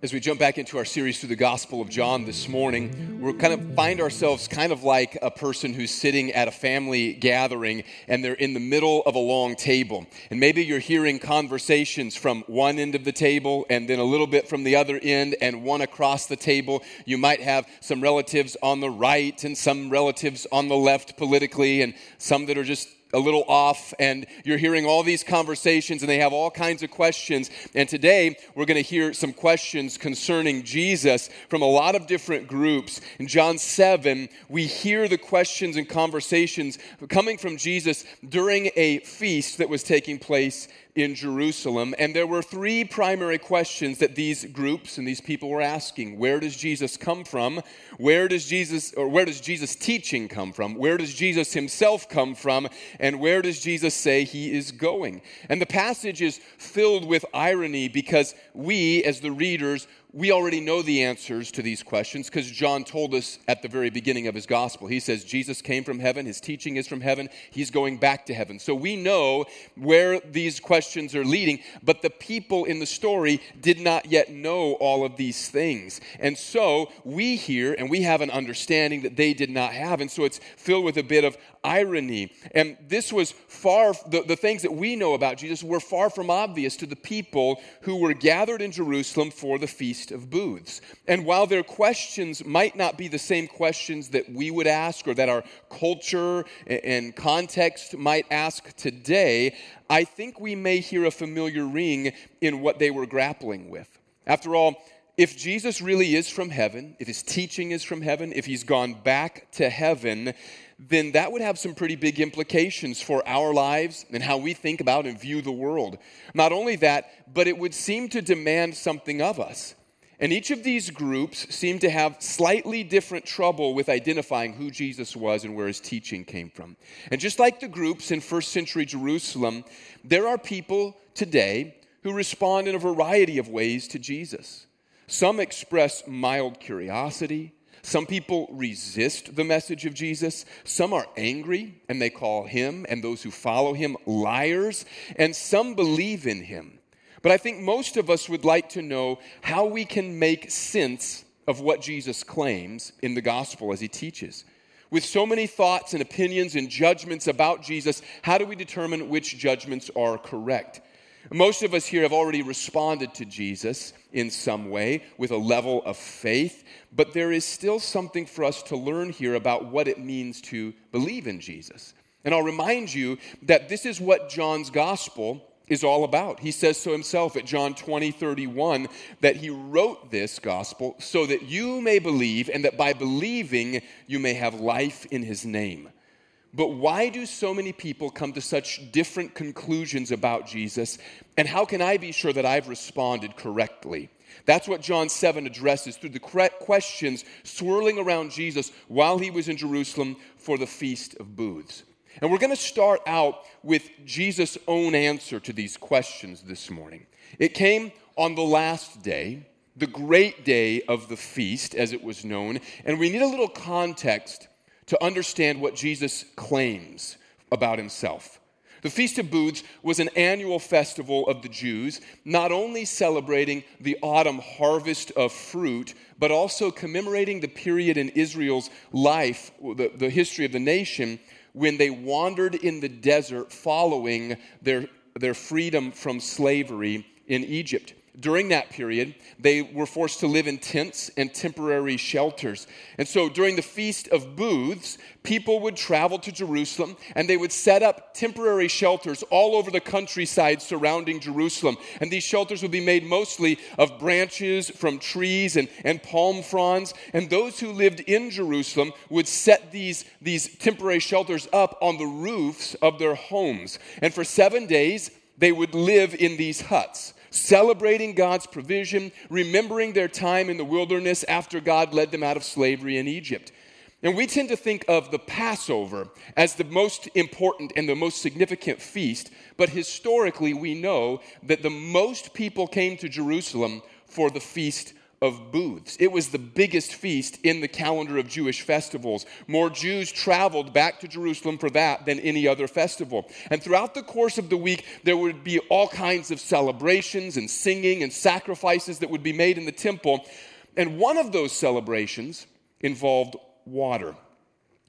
As we jump back into our series through the Gospel of John this morning, we're kind of find ourselves kind of like a person who's sitting at a family gathering and they're in the middle of a long table. And maybe you're hearing conversations from one end of the table and then a little bit from the other end and one across the table. You might have some relatives on the right and some relatives on the left politically and some that are just a little off and you're hearing all these conversations and they have all kinds of questions. And today we're going to hear some questions concerning Jesus from a lot of different groups. In John 7, we hear the questions and conversations coming from Jesus during a feast that was taking place in Jerusalem. And there were three primary questions that these groups and these people were asking. Where does Jesus come from? Where does Jesus or where does Jesus teaching come from? Where does Jesus himself come from? And where does Jesus say he is going? And the passage is filled with irony because we as the readers we already know the answers to these questions because John told us at the very beginning of his gospel. He says Jesus came from heaven, his teaching is from heaven, he's going back to heaven. So we know where these questions are leading, but the people in the story did not yet know all of these things. And so we hear and we have an understanding that they did not have. And so it's filled with a bit of irony. And this was far, the, the things that we know about Jesus were far from obvious to the people who were gathered in Jerusalem for the Feast of Booths. And while their questions might not be the same questions that we would ask or that our culture and context might ask today, I think we may hear a familiar ring in what they were grappling with. After all, if Jesus really is from heaven, if his teaching is from heaven, if he's gone back to heaven, then that would have some pretty big implications for our lives and how we think about and view the world. Not only that, but it would seem to demand something of us. And each of these groups seemed to have slightly different trouble with identifying who Jesus was and where his teaching came from. And just like the groups in first century Jerusalem, there are people today who respond in a variety of ways to Jesus. Some express mild curiosity. Some people resist the message of Jesus. Some are angry and they call him and those who follow him liars. And some believe in him. But I think most of us would like to know how we can make sense of what Jesus claims in the gospel as he teaches. With so many thoughts and opinions and judgments about Jesus, how do we determine which judgments are correct? Most of us here have already responded to Jesus in some way with a level of faith, but there is still something for us to learn here about what it means to believe in Jesus. And I'll remind you that this is what John's gospel is all about. He says so himself at John 20, 31, that he wrote this gospel so that you may believe, and that by believing you may have life in his name. But why do so many people come to such different conclusions about Jesus? And how can I be sure that I've responded correctly? That's what John 7 addresses through the questions swirling around Jesus while he was in Jerusalem for the Feast of Booths. And we're going to start out with Jesus' own answer to these questions this morning. It came on the last day, the great day of the feast, as it was known, and we need a little context to understand what Jesus claims about himself. The Feast of Booths was an annual festival of the Jews, not only celebrating the autumn harvest of fruit, but also commemorating the period in Israel's life, the, the history of the nation, when they wandered in the desert following their, their freedom from slavery in Egypt during that period, they were forced to live in tents and temporary shelters. And so during the Feast of Booths, people would travel to Jerusalem and they would set up temporary shelters all over the countryside surrounding Jerusalem. And these shelters would be made mostly of branches from trees and, and palm fronds. And those who lived in Jerusalem would set these, these temporary shelters up on the roofs of their homes. And for seven days, they would live in these huts celebrating God's provision, remembering their time in the wilderness after God led them out of slavery in Egypt. And we tend to think of the Passover as the most important and the most significant feast, but historically we know that the most people came to Jerusalem for the Feast of booths. It was the biggest feast in the calendar of Jewish festivals. More Jews traveled back to Jerusalem for that than any other festival. And throughout the course of the week, there would be all kinds of celebrations and singing and sacrifices that would be made in the temple. And one of those celebrations involved water.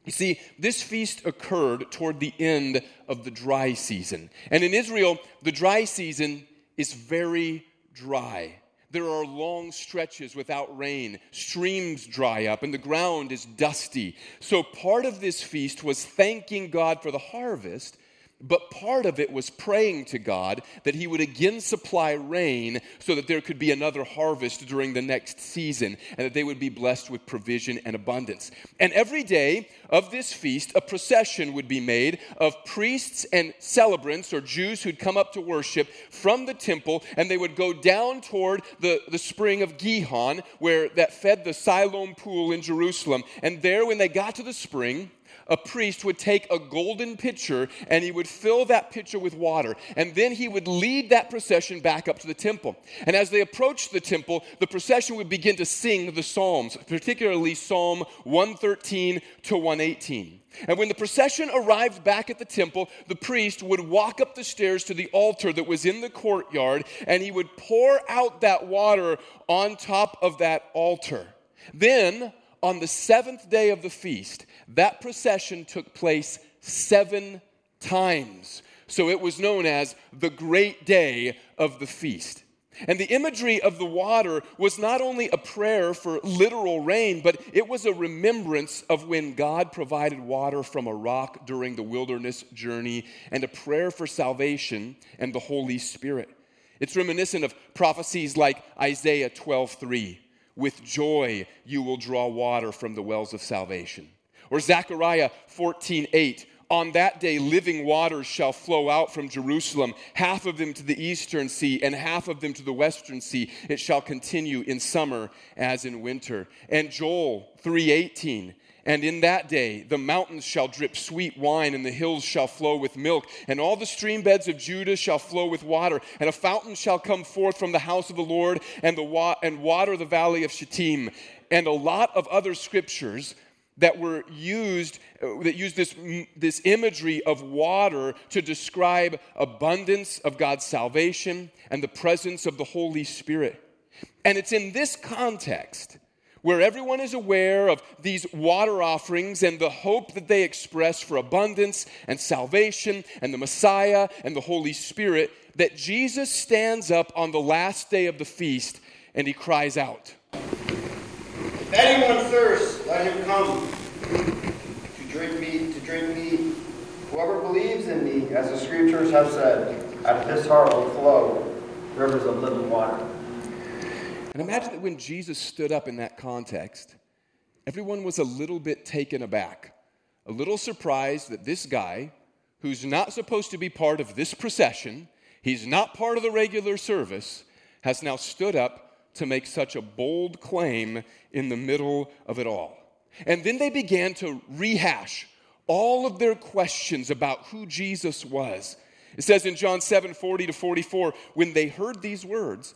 You see, this feast occurred toward the end of the dry season. And in Israel, the dry season is very dry. There are long stretches without rain. Streams dry up and the ground is dusty. So, part of this feast was thanking God for the harvest but part of it was praying to God that He would again supply rain so that there could be another harvest during the next season and that they would be blessed with provision and abundance. And every day of this feast, a procession would be made of priests and celebrants or Jews who'd come up to worship from the temple and they would go down toward the, the spring of Gihon where that fed the Siloam pool in Jerusalem. And there, when they got to the spring, a priest would take a golden pitcher and he would fill that pitcher with water. And then he would lead that procession back up to the temple. And as they approached the temple, the procession would begin to sing the Psalms, particularly Psalm 113 to 118. And when the procession arrived back at the temple, the priest would walk up the stairs to the altar that was in the courtyard and he would pour out that water on top of that altar. Then, on the seventh day of the feast, that procession took place seven times. So it was known as the great day of the feast. And the imagery of the water was not only a prayer for literal rain, but it was a remembrance of when God provided water from a rock during the wilderness journey and a prayer for salvation and the Holy Spirit. It's reminiscent of prophecies like Isaiah 12:3, with joy you will draw water from the wells of salvation. Or Zechariah 14 8. On that day, living waters shall flow out from Jerusalem, half of them to the eastern sea and half of them to the western sea. It shall continue in summer as in winter. And Joel 3:18, and in that day the mountains shall drip sweet wine, and the hills shall flow with milk, and all the stream beds of Judah shall flow with water, and a fountain shall come forth from the house of the Lord, and, the wa- and water the valley of Shittim. And a lot of other scriptures that were used uh, that used this, this imagery of water to describe abundance of God's salvation and the presence of the Holy Spirit. And it's in this context where everyone is aware of these water offerings and the hope that they express for abundance and salvation and the Messiah and the Holy Spirit that Jesus stands up on the last day of the feast and he cries out. If anyone thirsts, let him come to drink me, to drink me. Whoever believes in me, as the scriptures have said, out of his heart will flow rivers of living water. And imagine that when Jesus stood up in that context, everyone was a little bit taken aback, a little surprised that this guy, who's not supposed to be part of this procession, he's not part of the regular service, has now stood up to make such a bold claim in the middle of it all. And then they began to rehash all of their questions about who Jesus was. It says in John 7 40 to 44, when they heard these words,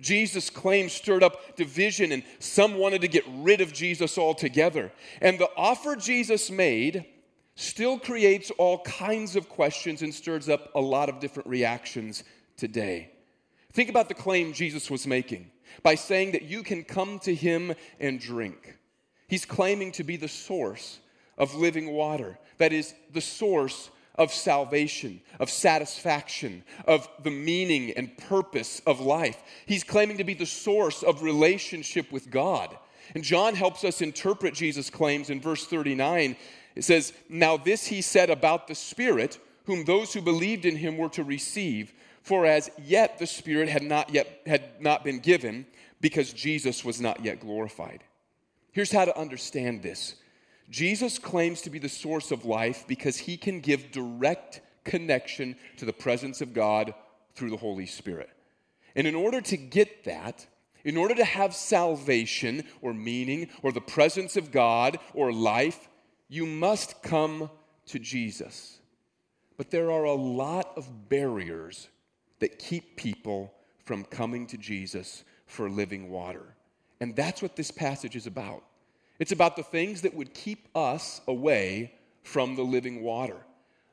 Jesus' claim stirred up division, and some wanted to get rid of Jesus altogether. And the offer Jesus made still creates all kinds of questions and stirs up a lot of different reactions today. Think about the claim Jesus was making by saying that you can come to him and drink. He's claiming to be the source of living water, that is, the source of salvation, of satisfaction, of the meaning and purpose of life. He's claiming to be the source of relationship with God. And John helps us interpret Jesus' claims in verse 39. It says, Now this he said about the Spirit, whom those who believed in him were to receive, for as yet the Spirit had not yet had not been given, because Jesus was not yet glorified. Here's how to understand this Jesus claims to be the source of life because he can give direct connection to the presence of God through the Holy Spirit. And in order to get that, in order to have salvation or meaning or the presence of God or life, you must come to Jesus. But there are a lot of barriers that keep people from coming to Jesus for living water. And that's what this passage is about. It's about the things that would keep us away from the living water.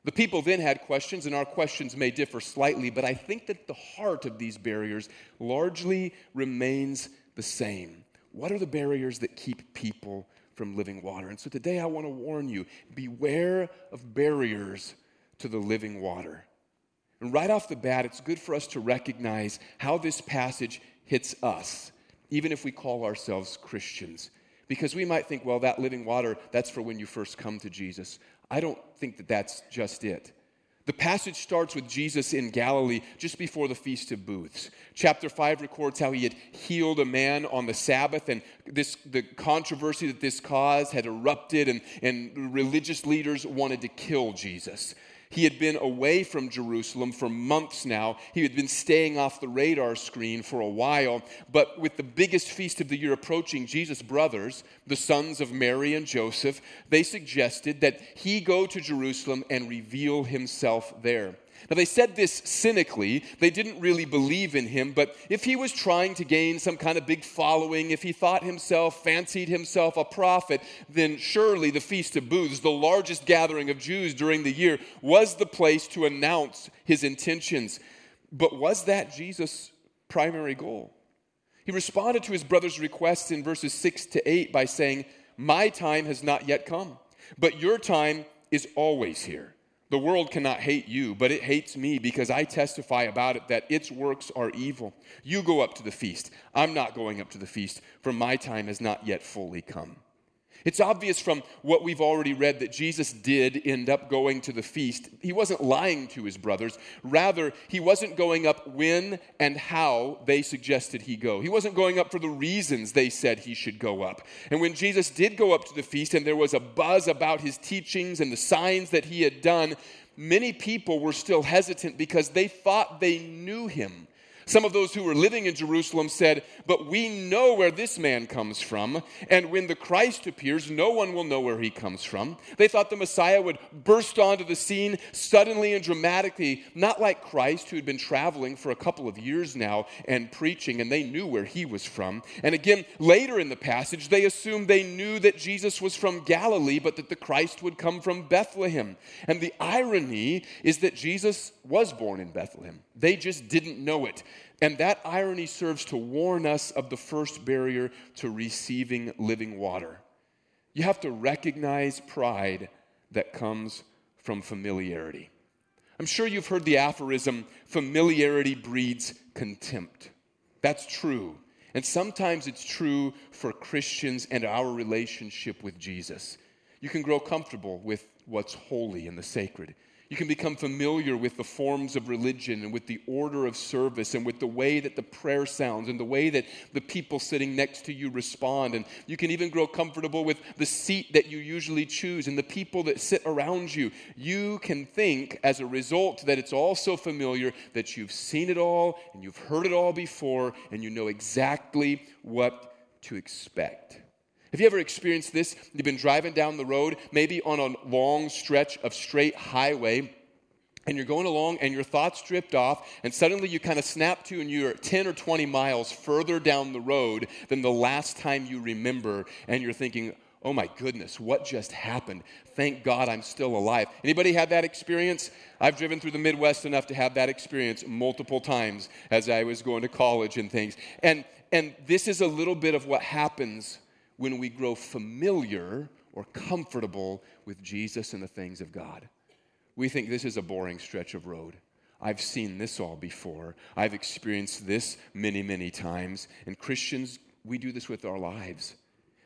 The people then had questions, and our questions may differ slightly, but I think that the heart of these barriers largely remains the same. What are the barriers that keep people from living water? And so today I want to warn you beware of barriers to the living water. And right off the bat, it's good for us to recognize how this passage hits us, even if we call ourselves Christians. Because we might think, well, that living water, that's for when you first come to Jesus. I don't think that that's just it. The passage starts with Jesus in Galilee just before the Feast of Booths. Chapter 5 records how he had healed a man on the Sabbath, and this, the controversy that this caused had erupted, and, and religious leaders wanted to kill Jesus. He had been away from Jerusalem for months now. He had been staying off the radar screen for a while. But with the biggest feast of the year approaching, Jesus' brothers, the sons of Mary and Joseph, they suggested that he go to Jerusalem and reveal himself there. Now, they said this cynically. They didn't really believe in him, but if he was trying to gain some kind of big following, if he thought himself, fancied himself a prophet, then surely the Feast of Booths, the largest gathering of Jews during the year, was the place to announce his intentions. But was that Jesus' primary goal? He responded to his brother's requests in verses 6 to 8 by saying, My time has not yet come, but your time is always here. The world cannot hate you, but it hates me because I testify about it that its works are evil. You go up to the feast. I'm not going up to the feast, for my time has not yet fully come. It's obvious from what we've already read that Jesus did end up going to the feast. He wasn't lying to his brothers. Rather, he wasn't going up when and how they suggested he go. He wasn't going up for the reasons they said he should go up. And when Jesus did go up to the feast and there was a buzz about his teachings and the signs that he had done, many people were still hesitant because they thought they knew him. Some of those who were living in Jerusalem said, But we know where this man comes from, and when the Christ appears, no one will know where he comes from. They thought the Messiah would burst onto the scene suddenly and dramatically, not like Christ, who had been traveling for a couple of years now and preaching, and they knew where he was from. And again, later in the passage, they assumed they knew that Jesus was from Galilee, but that the Christ would come from Bethlehem. And the irony is that Jesus was born in Bethlehem. They just didn't know it. And that irony serves to warn us of the first barrier to receiving living water. You have to recognize pride that comes from familiarity. I'm sure you've heard the aphorism familiarity breeds contempt. That's true. And sometimes it's true for Christians and our relationship with Jesus. You can grow comfortable with what's holy and the sacred. You can become familiar with the forms of religion and with the order of service and with the way that the prayer sounds and the way that the people sitting next to you respond. And you can even grow comfortable with the seat that you usually choose and the people that sit around you. You can think as a result that it's all so familiar that you've seen it all and you've heard it all before and you know exactly what to expect. Have you ever experienced this? You've been driving down the road, maybe on a long stretch of straight highway, and you're going along and your thoughts drift off, and suddenly you kind of snap to, and you're 10 or 20 miles further down the road than the last time you remember, and you're thinking, oh my goodness what just happened? Thank god i'm still alive. Anybody had that experience? I've driven through the midwest enough to have that experience multiple times as i was going to college and things. And and this is a little bit of what happens when we grow familiar or comfortable with Jesus and the things of God. We think this is a boring stretch of road. I've seen this all before. I've experienced this many, many times. And Christians, we do this with our lives.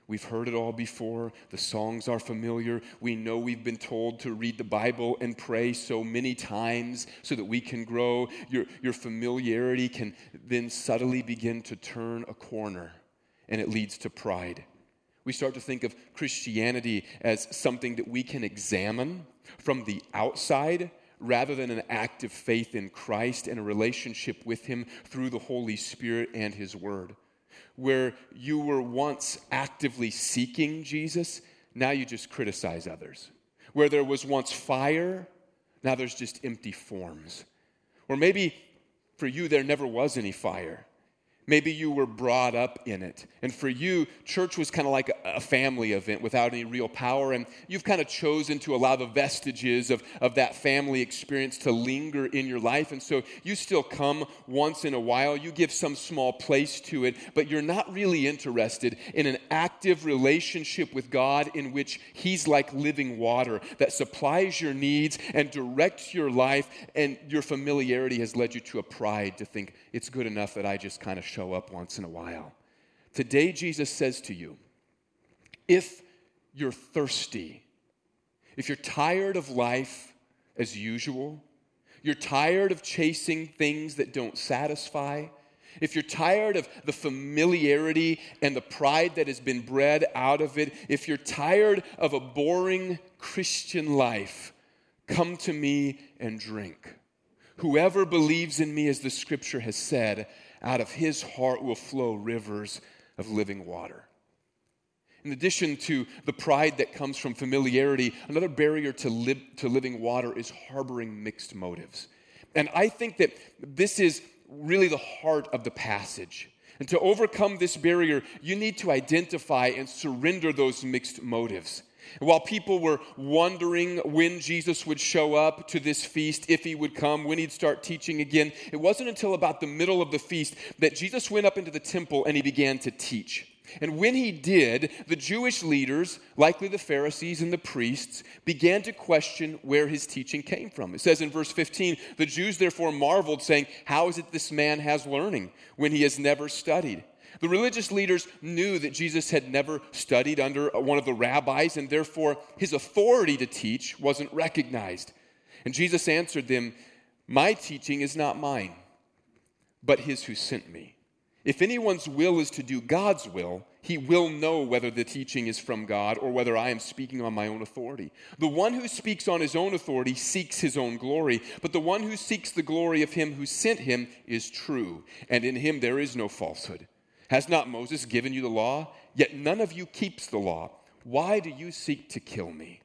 We've heard it all before. The songs are familiar. We know we've been told to read the Bible and pray so many times so that we can grow. Your, your familiarity can then subtly begin to turn a corner, and it leads to pride We start to think of Christianity as something that we can examine from the outside rather than an act of faith in Christ and a relationship with Him through the Holy Spirit and His Word. Where you were once actively seeking Jesus, now you just criticize others. Where there was once fire, now there's just empty forms. Or maybe for you, there never was any fire. Maybe you were brought up in it. And for you, church was kind of like a, family event without any real power. And you've kind of chosen to allow the vestiges of, of that family experience to linger in your life. And so you still come once in a while. You give some small place to it, but you're not really interested in an active relationship with God in which He's like living water that supplies your needs and directs your life. And your familiarity has led you to a pride to think it's good enough that I just kind of show up once in a while. Today, Jesus says to you if you're thirsty, if you're tired of life as usual, you're tired of chasing things that don't satisfy, if you're tired of the familiarity and the pride that has been bred out of it, if you're tired of a boring Christian life, come to me and drink. Whoever believes in me, as the scripture has said, out of his heart will flow rivers of living water. In addition to the pride that comes from familiarity, another barrier to, li- to living water is harboring mixed motives. And I think that this is really the heart of the passage. And to overcome this barrier, you need to identify and surrender those mixed motives. While people were wondering when Jesus would show up to this feast, if he would come, when he'd start teaching again, it wasn't until about the middle of the feast that Jesus went up into the temple and he began to teach. And when he did, the Jewish leaders, likely the Pharisees and the priests, began to question where his teaching came from. It says in verse 15, the Jews therefore marveled, saying, How is it this man has learning when he has never studied? The religious leaders knew that Jesus had never studied under one of the rabbis, and therefore his authority to teach wasn't recognized. And Jesus answered them, My teaching is not mine, but his who sent me. If anyone's will is to do God's will, he will know whether the teaching is from God or whether I am speaking on my own authority. The one who speaks on his own authority seeks his own glory, but the one who seeks the glory of him who sent him is true, and in him there is no falsehood. Has not Moses given you the law? Yet none of you keeps the law. Why do you seek to kill me?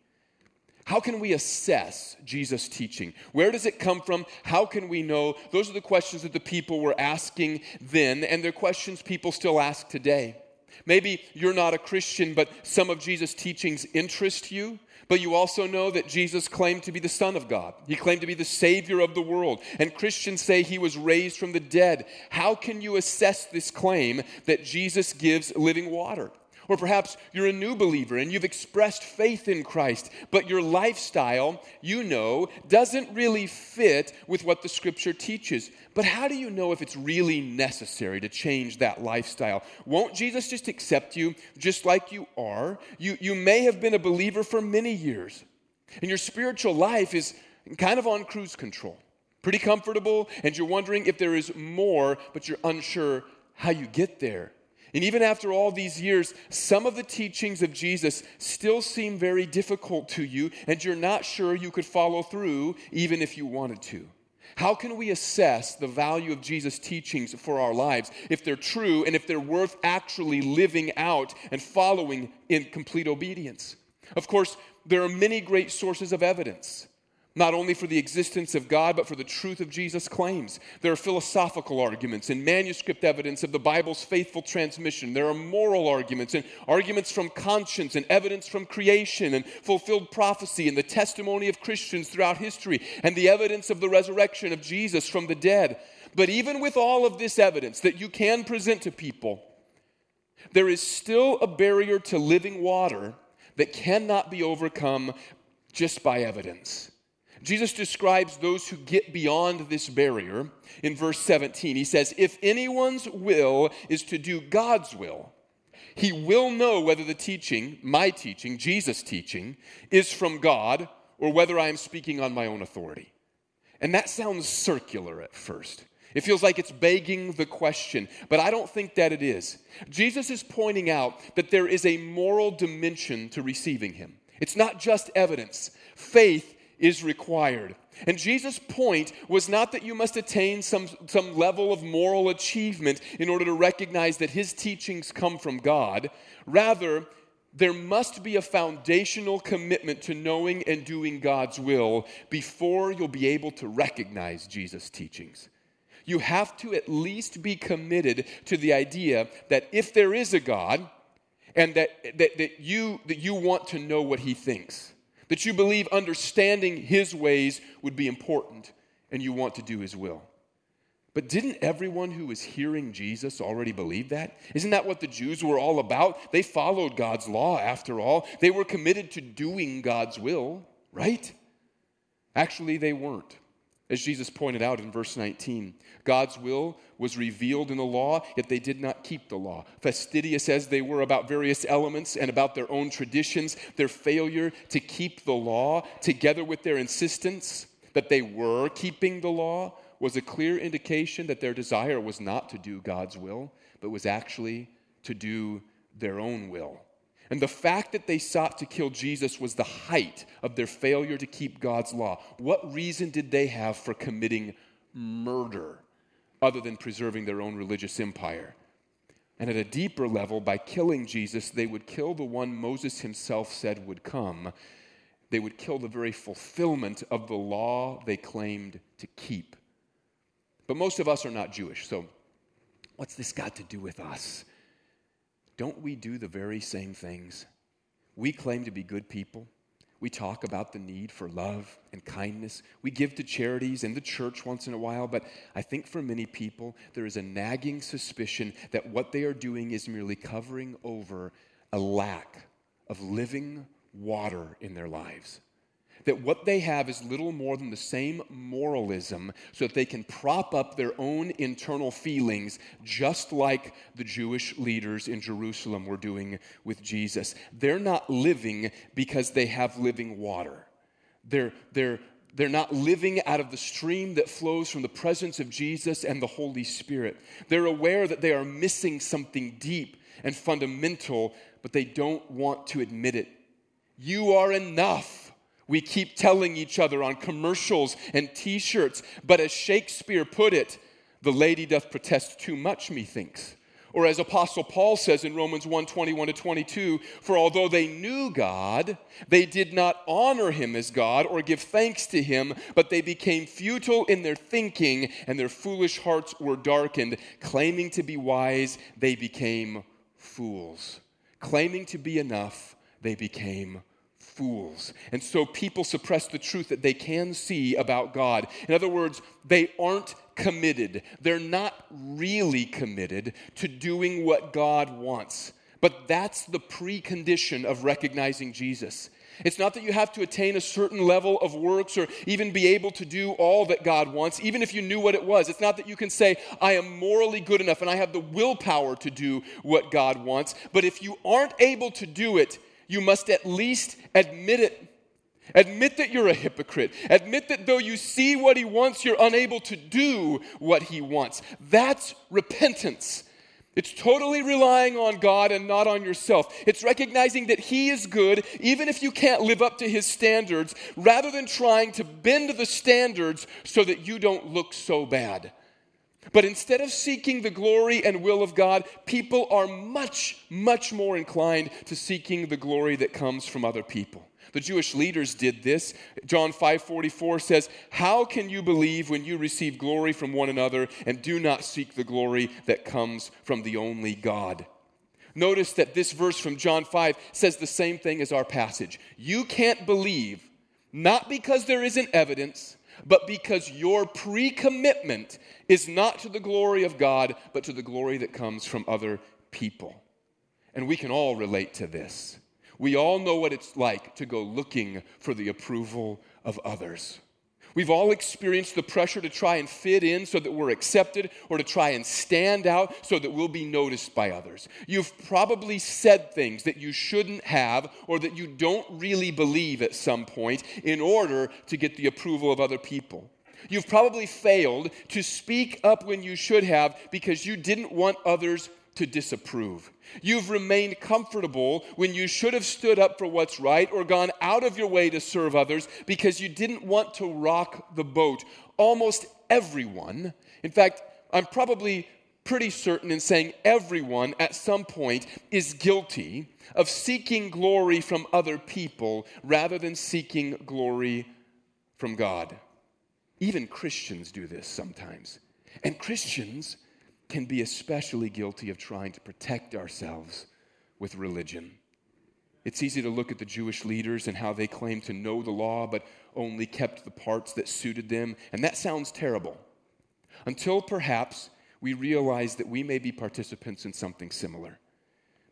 How can we assess Jesus' teaching? Where does it come from? How can we know? Those are the questions that the people were asking then, and they're questions people still ask today. Maybe you're not a Christian, but some of Jesus' teachings interest you. But you also know that Jesus claimed to be the Son of God. He claimed to be the Savior of the world. And Christians say he was raised from the dead. How can you assess this claim that Jesus gives living water? Or perhaps you're a new believer and you've expressed faith in Christ, but your lifestyle, you know, doesn't really fit with what the scripture teaches. But how do you know if it's really necessary to change that lifestyle? Won't Jesus just accept you just like you are? You, you may have been a believer for many years, and your spiritual life is kind of on cruise control, pretty comfortable, and you're wondering if there is more, but you're unsure how you get there. And even after all these years, some of the teachings of Jesus still seem very difficult to you, and you're not sure you could follow through even if you wanted to. How can we assess the value of Jesus' teachings for our lives if they're true and if they're worth actually living out and following in complete obedience? Of course, there are many great sources of evidence not only for the existence of God, but for the truth of Jesus' claims. There are philosophical arguments and manuscript evidence of the Bible's faithful transmission. There are moral arguments and arguments from conscience and evidence from creation and fulfilled prophecy and the testimony of Christians throughout history and the evidence of the resurrection of Jesus from the dead. But even with all of this evidence that you can present to people, there is still a barrier to living water that cannot be overcome just by evidence. Jesus describes those who get beyond this barrier in verse 17. He says, If anyone's will is to do God's will, he will know whether the teaching, my teaching, Jesus' teaching, is from God or whether I am speaking on my own authority. And that sounds circular at first. It feels like it's begging the question, but I don't think that it is. Jesus is pointing out that there is a moral dimension to receiving Him. It's not just evidence, faith is required. And Jesus' point was not that you must attain some, some level of moral achievement in order to recognize that His teachings come from God. Rather, there must be a foundational commitment to knowing and doing God's will before you'll be able to recognize Jesus' teachings. You have to at least be committed to the idea that if there is a God, and that, that, that, you, that you want to know what he thinks, that you believe understanding his ways would be important, and you want to do his will. But didn't everyone who was hearing Jesus already believe that? Isn't that what the Jews were all about? They followed God's law after all. They were committed to doing God's will, right? Actually, they weren't. As Jesus pointed out in verse 19, God's will was revealed in the law, yet they did not keep the law. Fastidious as they were about various elements and about their own traditions, their failure to keep the law, together with their insistence that they were keeping the law, was a clear indication that their desire was not to do God's will, but was actually to do their own will. And the fact that they sought to kill Jesus was the height of their failure to keep God's law. What reason did they have for committing murder other than preserving their own religious empire? And at a deeper level, by killing Jesus, they would kill the one Moses himself said would come. They would kill the very fulfillment of the law they claimed to keep. But most of us are not Jewish, so what's this got to do with us? Don't we do the very same things? We claim to be good people. We talk about the need for love and kindness. We give to charities and the church once in a while, but I think for many people, there is a nagging suspicion that what they are doing is merely covering over a lack of living water in their lives that what they have is little more than the same moralism so that they can prop up their own internal feelings, just like the Jewish leaders in Jerusalem were doing with Jesus. They're not living because they have living water. They're, they're, they're not living out of the stream that flows from the presence of Jesus and the Holy Spirit. They're aware that they are missing something deep and fundamental, but they don't want to admit it. You are enough. We keep telling each other on commercials and t shirts, but as Shakespeare put it, the lady doth protest too much, methinks. Or as Apostle Paul says in Romans 1 21 to 22, for although they knew God, they did not honor him as God or give thanks to him, but they became futile in their thinking, and their foolish hearts were darkened. Claiming to be wise, they became fools. Claiming to be enough, they became fools. And so people suppress the truth that they can see about God. In other words, they aren't committed. They're not really committed to doing what God wants. But that's the precondition of recognizing Jesus. It's not that you have to attain a certain level of works or even be able to do all that God wants, even if you knew what it was. It's not that you can say, I am morally good enough and I have the willpower to do what God wants. But if you aren't able to do it, you must at least admit it. Admit that you're a hypocrite. Admit that though you see what he wants, you're unable to do what he wants. That's repentance. It's totally relying on God and not on yourself. It's recognizing that He is good, even if you can't live up to His standards, rather than trying to bend the standards so that you don't look so bad. But instead of seeking the glory and will of God, people are much, much more inclined to seeking the glory that comes from other people. The Jewish leaders did this. John 5:44 says, "How can you believe when you receive glory from one another and do not seek the glory that comes from the only God?" Notice that this verse from John 5 says the same thing as our passage. You can't believe not because there isn't evidence, but because your pre commitment is not to the glory of God, but to the glory that comes from other people. And we can all relate to this. We all know what it's like to go looking for the approval of others. We've all experienced the pressure to try and fit in so that we're accepted or to try and stand out so that we'll be noticed by others. You've probably said things that you shouldn't have or that you don't really believe at some point in order to get the approval of other people. You've probably failed to speak up when you should have because you didn't want others to disapprove. You've remained comfortable when you should have stood up for what's right or gone out of your way to serve others because you didn't want to rock the boat. Almost everyone, in fact, I'm probably pretty certain in saying everyone at some point is guilty of seeking glory from other people rather than seeking glory from God. Even Christians do this sometimes. And Christians can be especially guilty of trying to protect ourselves with religion. It's easy to look at the Jewish leaders and how they claimed to know the law, but only kept the parts that suited them. And that sounds terrible. Until perhaps we realize that we may be participants in something similar.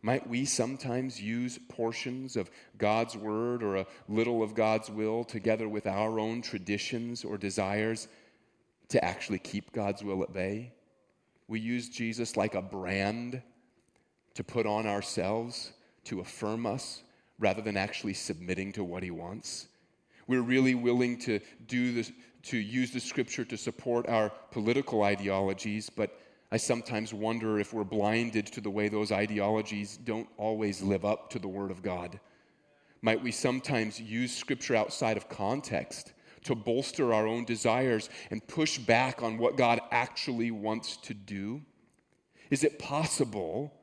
Might we sometimes use portions of God's word or a little of God's will together with our own traditions or desires to actually keep God's will at bay? We use Jesus like a brand to put on ourselves, to affirm us, rather than actually submitting to what he wants. We're really willing to do this, to use the scripture to support our political ideologies, but I sometimes wonder if we're blinded to the way those ideologies don't always live up to the Word of God. Might we sometimes use scripture outside of context to bolster our own desires and push back on what God actually wants to do? Is it possible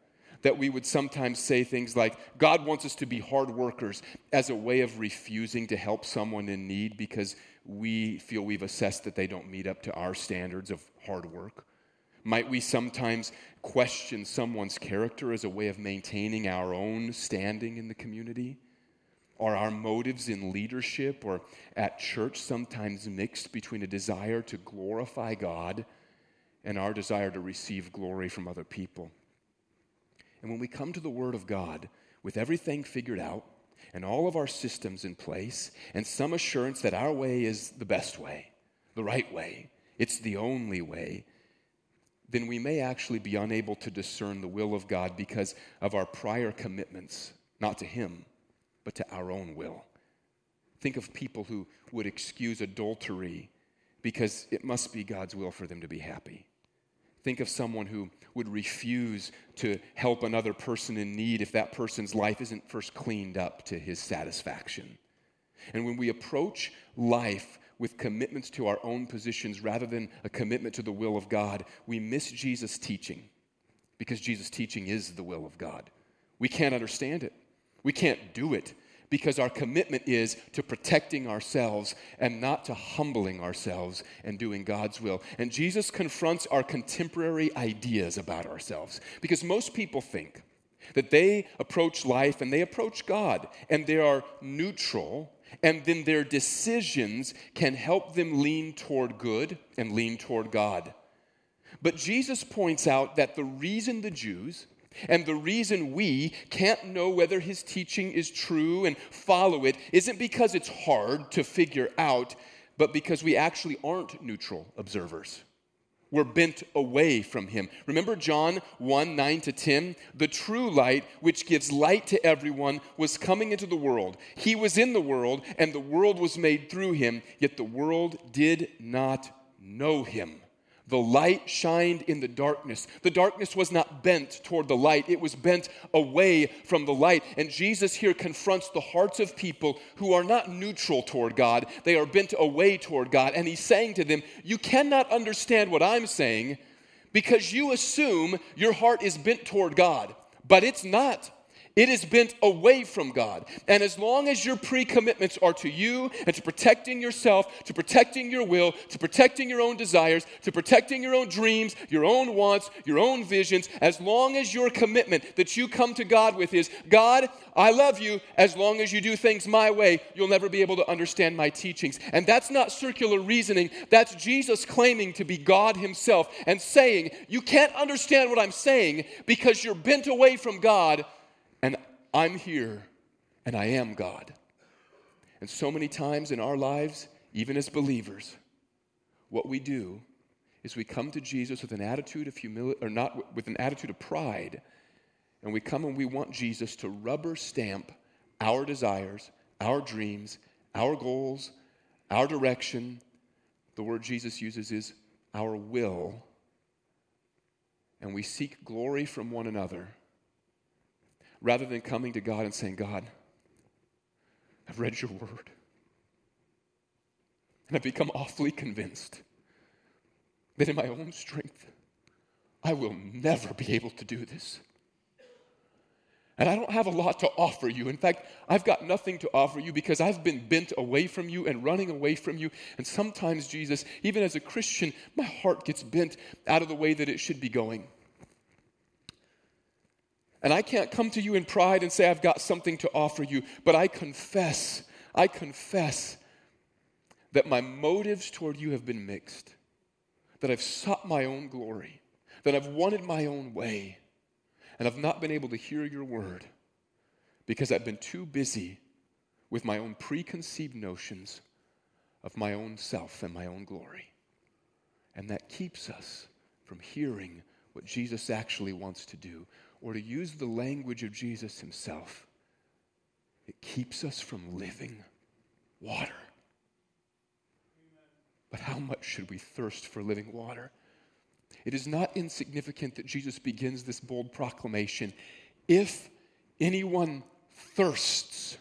that we would sometimes say things like, God wants us to be hard workers as a way of refusing to help someone in need because we feel we've assessed that they don't meet up to our standards of hard work? Might we sometimes question someone's character as a way of maintaining our own standing in the community? Are our motives in leadership or at church sometimes mixed between a desire to glorify God and our desire to receive glory from other people? And when we come to the Word of God with everything figured out and all of our systems in place and some assurance that our way is the best way, the right way, it's the only way, then we may actually be unable to discern the will of God because of our prior commitments, not to Him but to our own will. Think of people who would excuse adultery because it must be God's will for them to be happy. Think of someone who would refuse to help another person in need if that person's life isn't first cleaned up to his satisfaction. And when we approach life with commitments to our own positions rather than a commitment to the will of God, we miss Jesus' teaching because Jesus' teaching is the will of God. We can't understand it. We can't do it because our commitment is to protecting ourselves and not to humbling ourselves and doing God's will. And Jesus confronts our contemporary ideas about ourselves because most people think that they approach life and they approach God and they are neutral. And then their decisions can help them lean toward good and lean toward God. But Jesus points out that the reason the Jews and the reason we can't know whether his teaching is true and follow it isn't because it's hard to figure out, but because we actually aren't neutral observers. We're bent away from him. Remember John 1 9 to 10? The true light, which gives light to everyone, was coming into the world. He was in the world, and the world was made through him, yet the world did not know him. The light shined in the darkness. The darkness was not bent toward the light, it was bent away from the light. And Jesus here confronts the hearts of people who are not neutral toward God, they are bent away toward God. And he's saying to them, You cannot understand what I'm saying because you assume your heart is bent toward God, but it's not. It is bent away from God. And as long as your pre commitments are to you and to protecting yourself, to protecting your will, to protecting your own desires, to protecting your own dreams, your own wants, your own visions, as long as your commitment that you come to God with is God, I love you, as long as you do things my way, you'll never be able to understand my teachings. And that's not circular reasoning, that's Jesus claiming to be God Himself and saying, You can't understand what I'm saying because you're bent away from God and I'm here and I am God. And so many times in our lives, even as believers, what we do is we come to Jesus with an attitude of humility, or not with an attitude of pride, and we come and we want Jesus to rubber stamp our desires, our dreams, our goals, our direction, the word Jesus uses is our will, and we seek glory from one another, rather than coming to God and saying, God, I've read your word, and I've become awfully convinced that in my own strength, I will never be able to do this. And I don't have a lot to offer you. In fact, I've got nothing to offer you because I've been bent away from you and running away from you. And sometimes, Jesus, even as a Christian, my heart gets bent out of the way that it should be going. And I can't come to you in pride and say, I've got something to offer you, but I confess, I confess that my motives toward you have been mixed, that I've sought my own glory, that I've wanted my own way and I've not been able to hear your word because I've been too busy with my own preconceived notions of my own self and my own glory. And that keeps us from hearing what Jesus actually wants to do, or to use the language of Jesus himself. It keeps us from living water. But how much should we thirst for living water? It is not insignificant that Jesus begins this bold proclamation if anyone thirsts,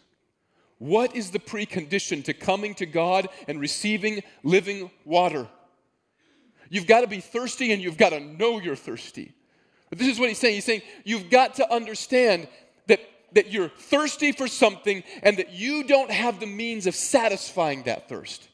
what is the precondition to coming to God and receiving living water? You've got to be thirsty and you've got to know you're thirsty. But this is what he's saying. He's saying you've got to understand that, that you're thirsty for something and that you don't have the means of satisfying that thirst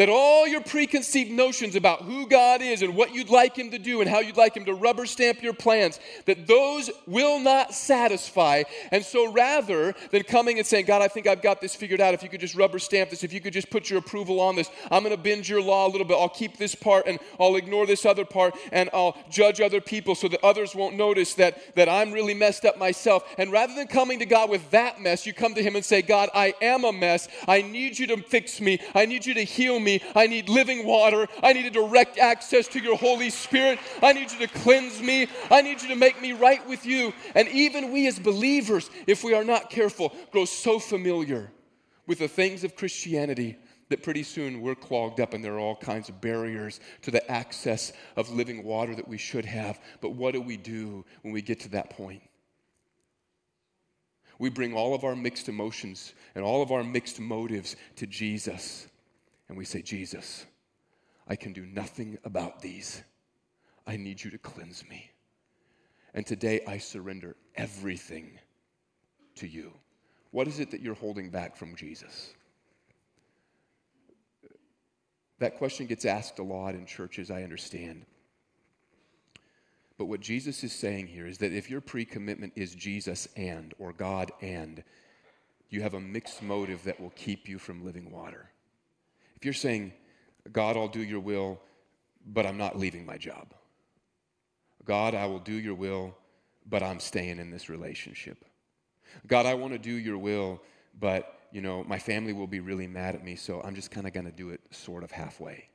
that all your preconceived notions about who God is and what you'd like Him to do and how you'd like Him to rubber stamp your plans, that those will not satisfy. And so rather than coming and saying, God, I think I've got this figured out, if you could just rubber stamp this, if you could just put your approval on this, I'm going to bend your law a little bit. I'll keep this part and I'll ignore this other part and I'll judge other people so that others won't notice that, that I'm really messed up myself. And rather than coming to God with that mess, you come to Him and say, God, I am a mess. I need you to fix me. I need you to heal me me. I need living water. I need a direct access to your Holy Spirit. I need you to cleanse me. I need you to make me right with you. And even we as believers, if we are not careful, grow so familiar with the things of Christianity that pretty soon we're clogged up and there are all kinds of barriers to the access of living water that we should have. But what do we do when we get to that point? We bring all of our mixed emotions and all of our mixed motives to Jesus and we say, Jesus, I can do nothing about these. I need you to cleanse me. And today I surrender everything to you. What is it that you're holding back from Jesus? That question gets asked a lot in churches, I understand. But what Jesus is saying here is that if your pre commitment is Jesus and, or God and, you have a mixed motive that will keep you from living water. If you're saying, God, I'll do your will, but I'm not leaving my job. God, I will do your will, but I'm staying in this relationship. God, I want to do your will, but you know, my family will be really mad at me, so I'm just kind of going to do it sort of halfway.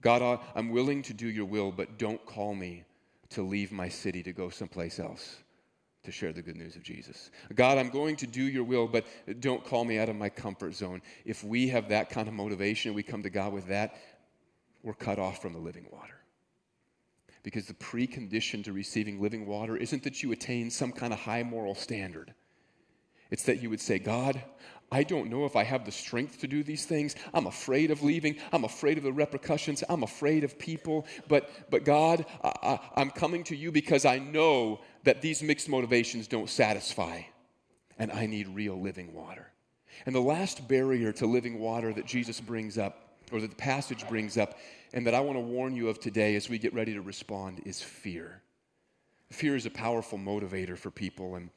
God, I'm willing to do your will, but don't call me to leave my city to go someplace else to share the good news of Jesus. God, I'm going to do your will, but don't call me out of my comfort zone. If we have that kind of motivation, we come to God with that, we're cut off from the living water. Because the precondition to receiving living water isn't that you attain some kind of high moral standard. It's that you would say, God, I don't know if I have the strength to do these things. I'm afraid of leaving. I'm afraid of the repercussions. I'm afraid of people. But, but God, I, am coming to you because I know that these mixed motivations don't satisfy. And I need real living water. And the last barrier to living water that Jesus brings up, or that the passage brings up, and that I want to warn you of today as we get ready to respond, is fear. Fear is a powerful motivator for people. And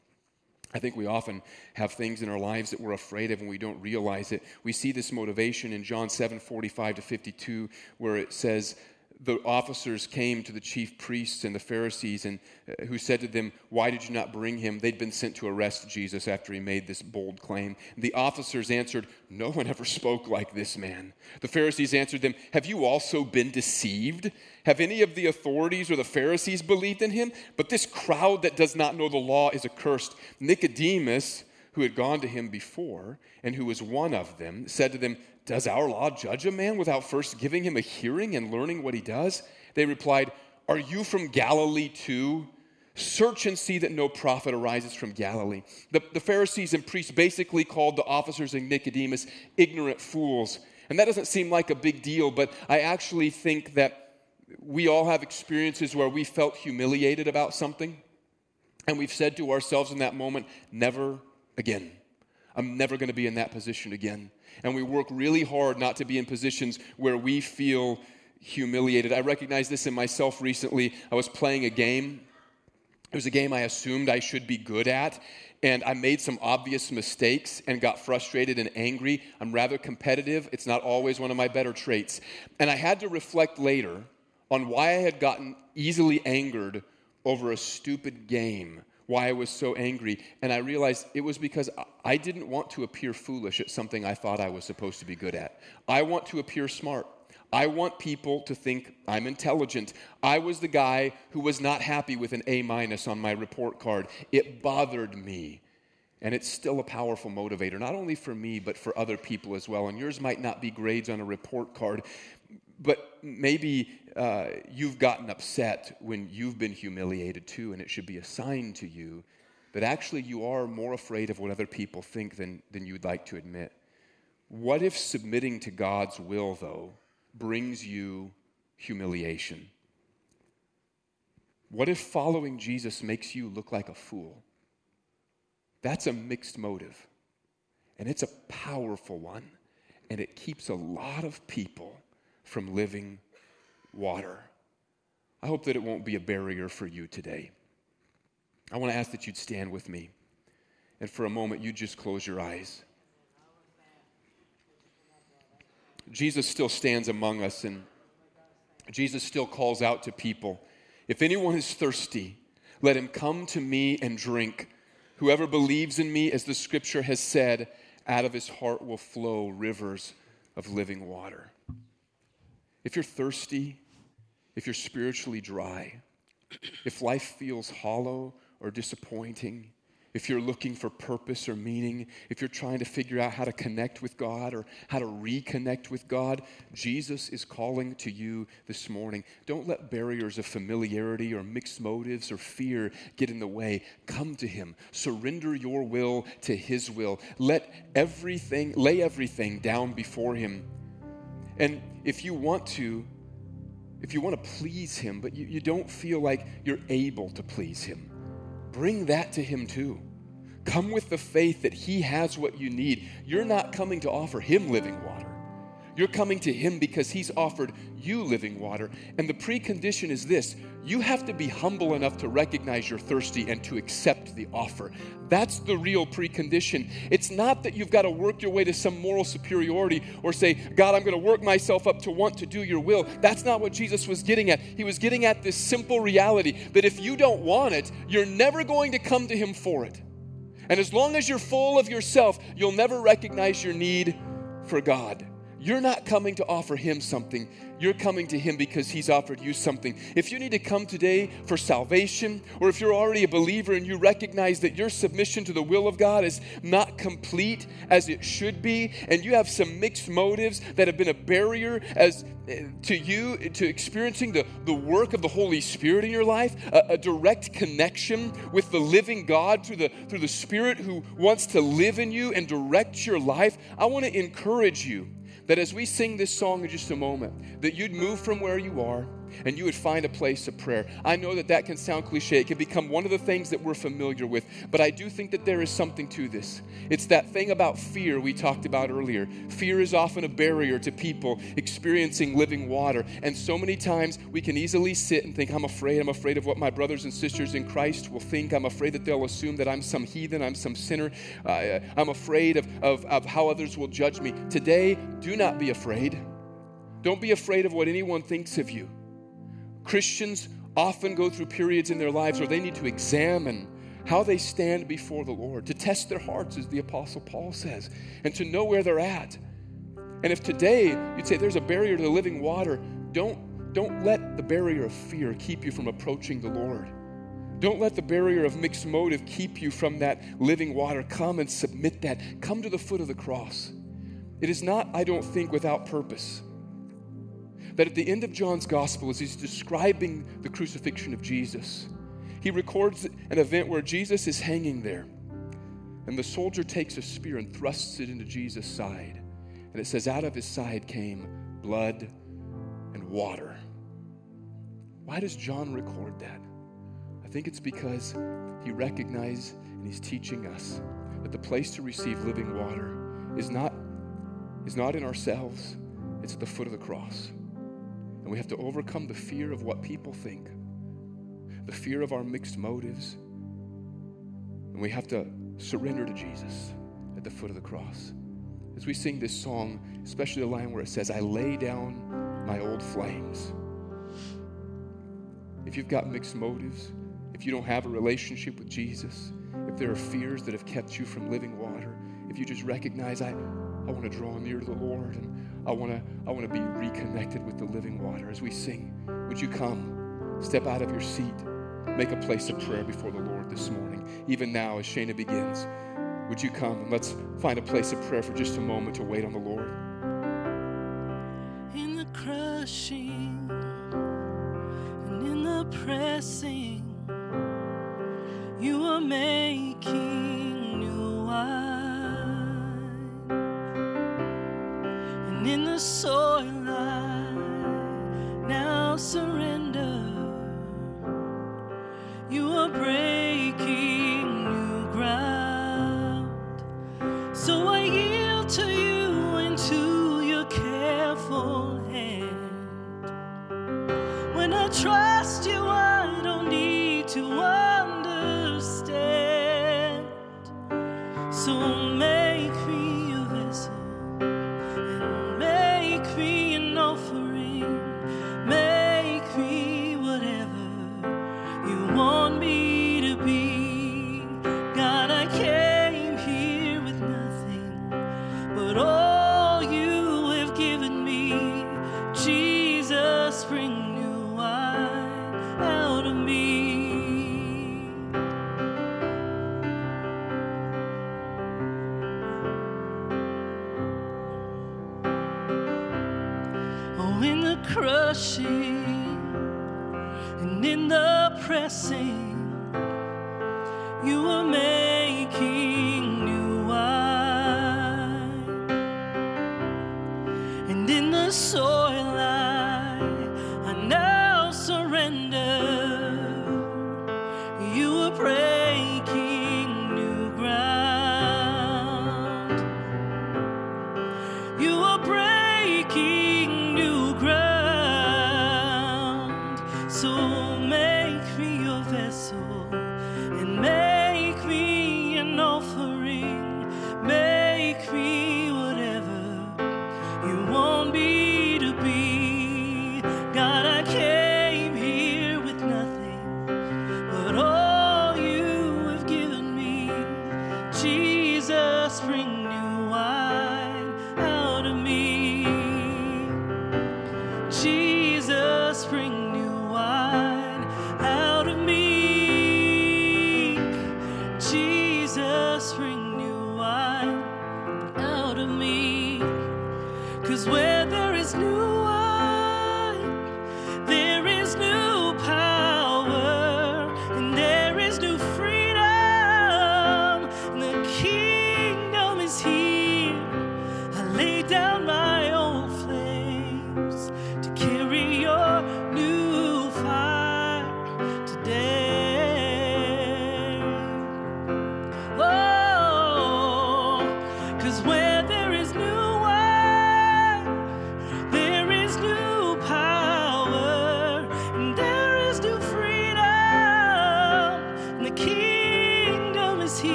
I think we often have things in our lives that we're afraid of and we don't realize it. We see this motivation in John 7 45 to 52, where it says, the officers came to the chief priests and the Pharisees and uh, who said to them, "Why did you not bring him?" They'd been sent to arrest Jesus after he made this bold claim. The officers answered, "No one ever spoke like this man." The Pharisees answered them, "Have you also been deceived? Have any of the authorities or the Pharisees believed in him? But this crowd that does not know the law is accursed." Nicodemus, who had gone to him before and who was one of them, said to them, Does our law judge a man without first giving him a hearing and learning what he does? They replied, Are you from Galilee too? Search and see that no prophet arises from Galilee. The, the Pharisees and priests basically called the officers and Nicodemus ignorant fools. And that doesn't seem like a big deal, but I actually think that we all have experiences where we felt humiliated about something. And we've said to ourselves in that moment, never again. I'm never going to be in that position again. And we work really hard not to be in positions where we feel humiliated. I recognized this in myself recently. I was playing a game. It was a game I assumed I should be good at, and I made some obvious mistakes and got frustrated and angry. I'm rather competitive. It's not always one of my better traits. And I had to reflect later on why I had gotten easily angered over a stupid game why I was so angry. And I realized it was because I didn't want to appear foolish at something I thought I was supposed to be good at. I want to appear smart. I want people to think I'm intelligent. I was the guy who was not happy with an A minus on my report card. It bothered me. And it's still a powerful motivator, not only for me, but for other people as well. And yours might not be grades on a report card, but maybe uh, you've gotten upset when you've been humiliated too, and it should be a sign to you that actually you are more afraid of what other people think than, than you'd like to admit. What if submitting to God's will, though, brings you humiliation? What if following Jesus makes you look like a fool? That's a mixed motive, and it's a powerful one, and it keeps a lot of people from living water. I hope that it won't be a barrier for you today. I want to ask that you'd stand with me. And for a moment, you just close your eyes. Jesus still stands among us, and Jesus still calls out to people If anyone is thirsty, let him come to me and drink. Whoever believes in me, as the scripture has said, out of his heart will flow rivers of living water. If you're thirsty, if you're spiritually dry, if life feels hollow or disappointing, if you're looking for purpose or meaning, if you're trying to figure out how to connect with God or how to reconnect with God, Jesus is calling to you this morning. Don't let barriers of familiarity or mixed motives or fear get in the way. Come to Him. Surrender your will to His will. Let everything, lay everything down before Him. And if you want to, if you want to please Him, but you, you don't feel like you're able to please Him, bring that to Him too. Come with the faith that He has what you need. You're not coming to offer Him living water. You're coming to Him because He's offered you living water. And the precondition is this you have to be humble enough to recognize you're thirsty and to accept the offer. That's the real precondition. It's not that you've got to work your way to some moral superiority or say, God, I'm going to work myself up to want to do your will. That's not what Jesus was getting at. He was getting at this simple reality that if you don't want it, you're never going to come to Him for it. And as long as you're full of yourself, you'll never recognize your need for God. You're not coming to offer him something. You're coming to him because he's offered you something. If you need to come today for salvation, or if you're already a believer and you recognize that your submission to the will of God is not complete as it should be, and you have some mixed motives that have been a barrier as eh, to you to experiencing the, the work of the Holy Spirit in your life, a, a direct connection with the living God through the through the Spirit who wants to live in you and direct your life, I want to encourage you that as we sing this song in just a moment, that you'd move from where you are and you would find a place of prayer. I know that that can sound cliche. It can become one of the things that we're familiar with, but I do think that there is something to this. It's that thing about fear we talked about earlier. Fear is often a barrier to people experiencing living water. And so many times we can easily sit and think, I'm afraid. I'm afraid of what my brothers and sisters in Christ will think. I'm afraid that they'll assume that I'm some heathen, I'm some sinner. Uh, I'm afraid of, of, of how others will judge me. Today, do not be afraid. Don't be afraid of what anyone thinks of you. Christians often go through periods in their lives where they need to examine how they stand before the Lord, to test their hearts, as the Apostle Paul says, and to know where they're at. And if today you'd say there's a barrier to the living water, don't, don't let the barrier of fear keep you from approaching the Lord. Don't let the barrier of mixed motive keep you from that living water. Come and submit that. Come to the foot of the cross. It is not, I don't think, without purpose that at the end of John's gospel, as he's describing the crucifixion of Jesus, he records an event where Jesus is hanging there. And the soldier takes a spear and thrusts it into Jesus' side. And it says, Out of his side came blood and water. Why does John record that? I think it's because he recognized and he's teaching us that the place to receive living water is not, is not in ourselves, it's at the foot of the cross. And we have to overcome the fear of what people think, the fear of our mixed motives. And we have to surrender to Jesus at the foot of the cross. As we sing this song, especially the line where it says, I lay down my old flames. If you've got mixed motives, if you don't have a relationship with Jesus, if there are fears that have kept you from living water, if you just recognize, I, I want to draw near to the Lord and I want to I want to be reconnected with the living water as we sing. Would you come? Step out of your seat. Make a place of prayer before the Lord this morning. Even now as Shana begins, would you come and let's find a place of prayer for just a moment to wait on the Lord. In the crushing and in the pressing, you are making new wine.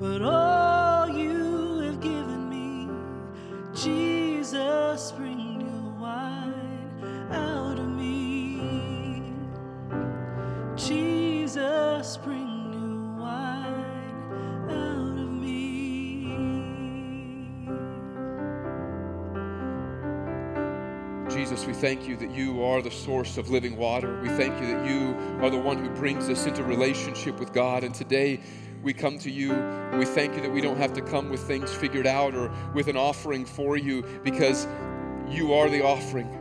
But all you have given me. Jesus, bring new wine out of me. Jesus, bring new wine out of me. Jesus, we thank you that you are the source of living water. We thank you that you are the one who brings us into relationship with God. And today we come to you we thank you that we don't have to come with things figured out or with an offering for you because you are the offering.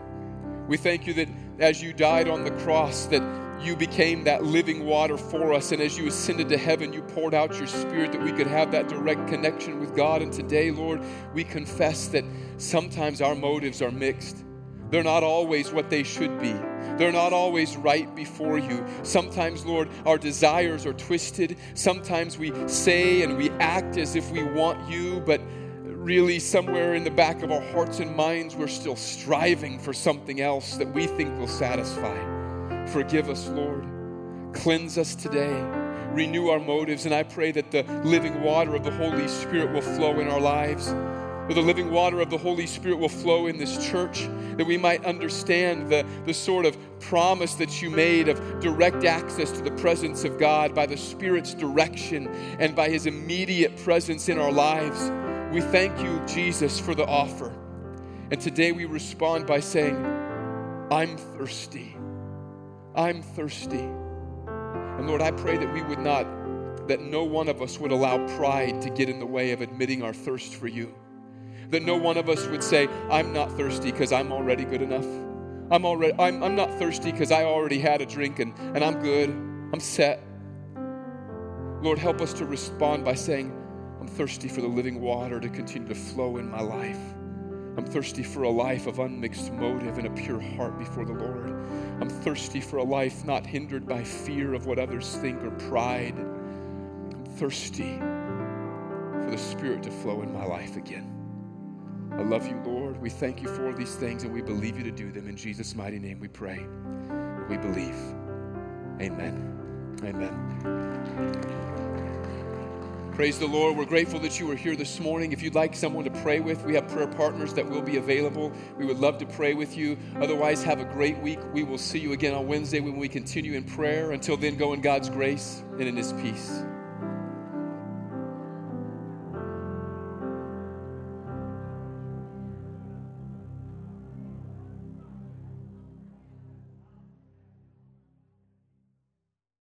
We thank you that as you died on the cross, that you became that living water for us. And as you ascended to heaven, you poured out your spirit that we could have that direct connection with God. And today, Lord, we confess that sometimes our motives are mixed. They're not always what they should be. They're not always right before you. Sometimes, Lord, our desires are twisted. Sometimes we say and we act as if we want you, but really, somewhere in the back of our hearts and minds, we're still striving for something else that we think will satisfy. Forgive us, Lord. Cleanse us today. Renew our motives. And I pray that the living water of the Holy Spirit will flow in our lives. That the living water of the Holy Spirit will flow in this church. That we might understand the, the sort of promise that you made of direct access to the presence of God by the Spirit's direction and by His immediate presence in our lives. We thank you, Jesus, for the offer. And today we respond by saying, I'm thirsty. I'm thirsty. And Lord, I pray that we would not, that no one of us would allow pride to get in the way of admitting our thirst for you. That no one of us would say, I'm not thirsty because I'm already good enough. I'm already I'm, I'm not thirsty because I already had a drink and, and I'm good. I'm set. Lord, help us to respond by saying, I'm thirsty for the living water to continue to flow in my life. I'm thirsty for a life of unmixed motive and a pure heart before the Lord. I'm thirsty for a life not hindered by fear of what others think or pride. I'm thirsty for the Spirit to flow in my life again. I love you, Lord. We thank you for these things and we believe you to do them. In Jesus' mighty name we pray. We believe. Amen. Amen. Praise the Lord. We're grateful that you were here this morning. If you'd like someone to pray with, we have prayer partners that will be available. We would love to pray with you. Otherwise, have a great week. We will see you again on Wednesday when we continue in prayer. Until then, go in God's grace and in His peace.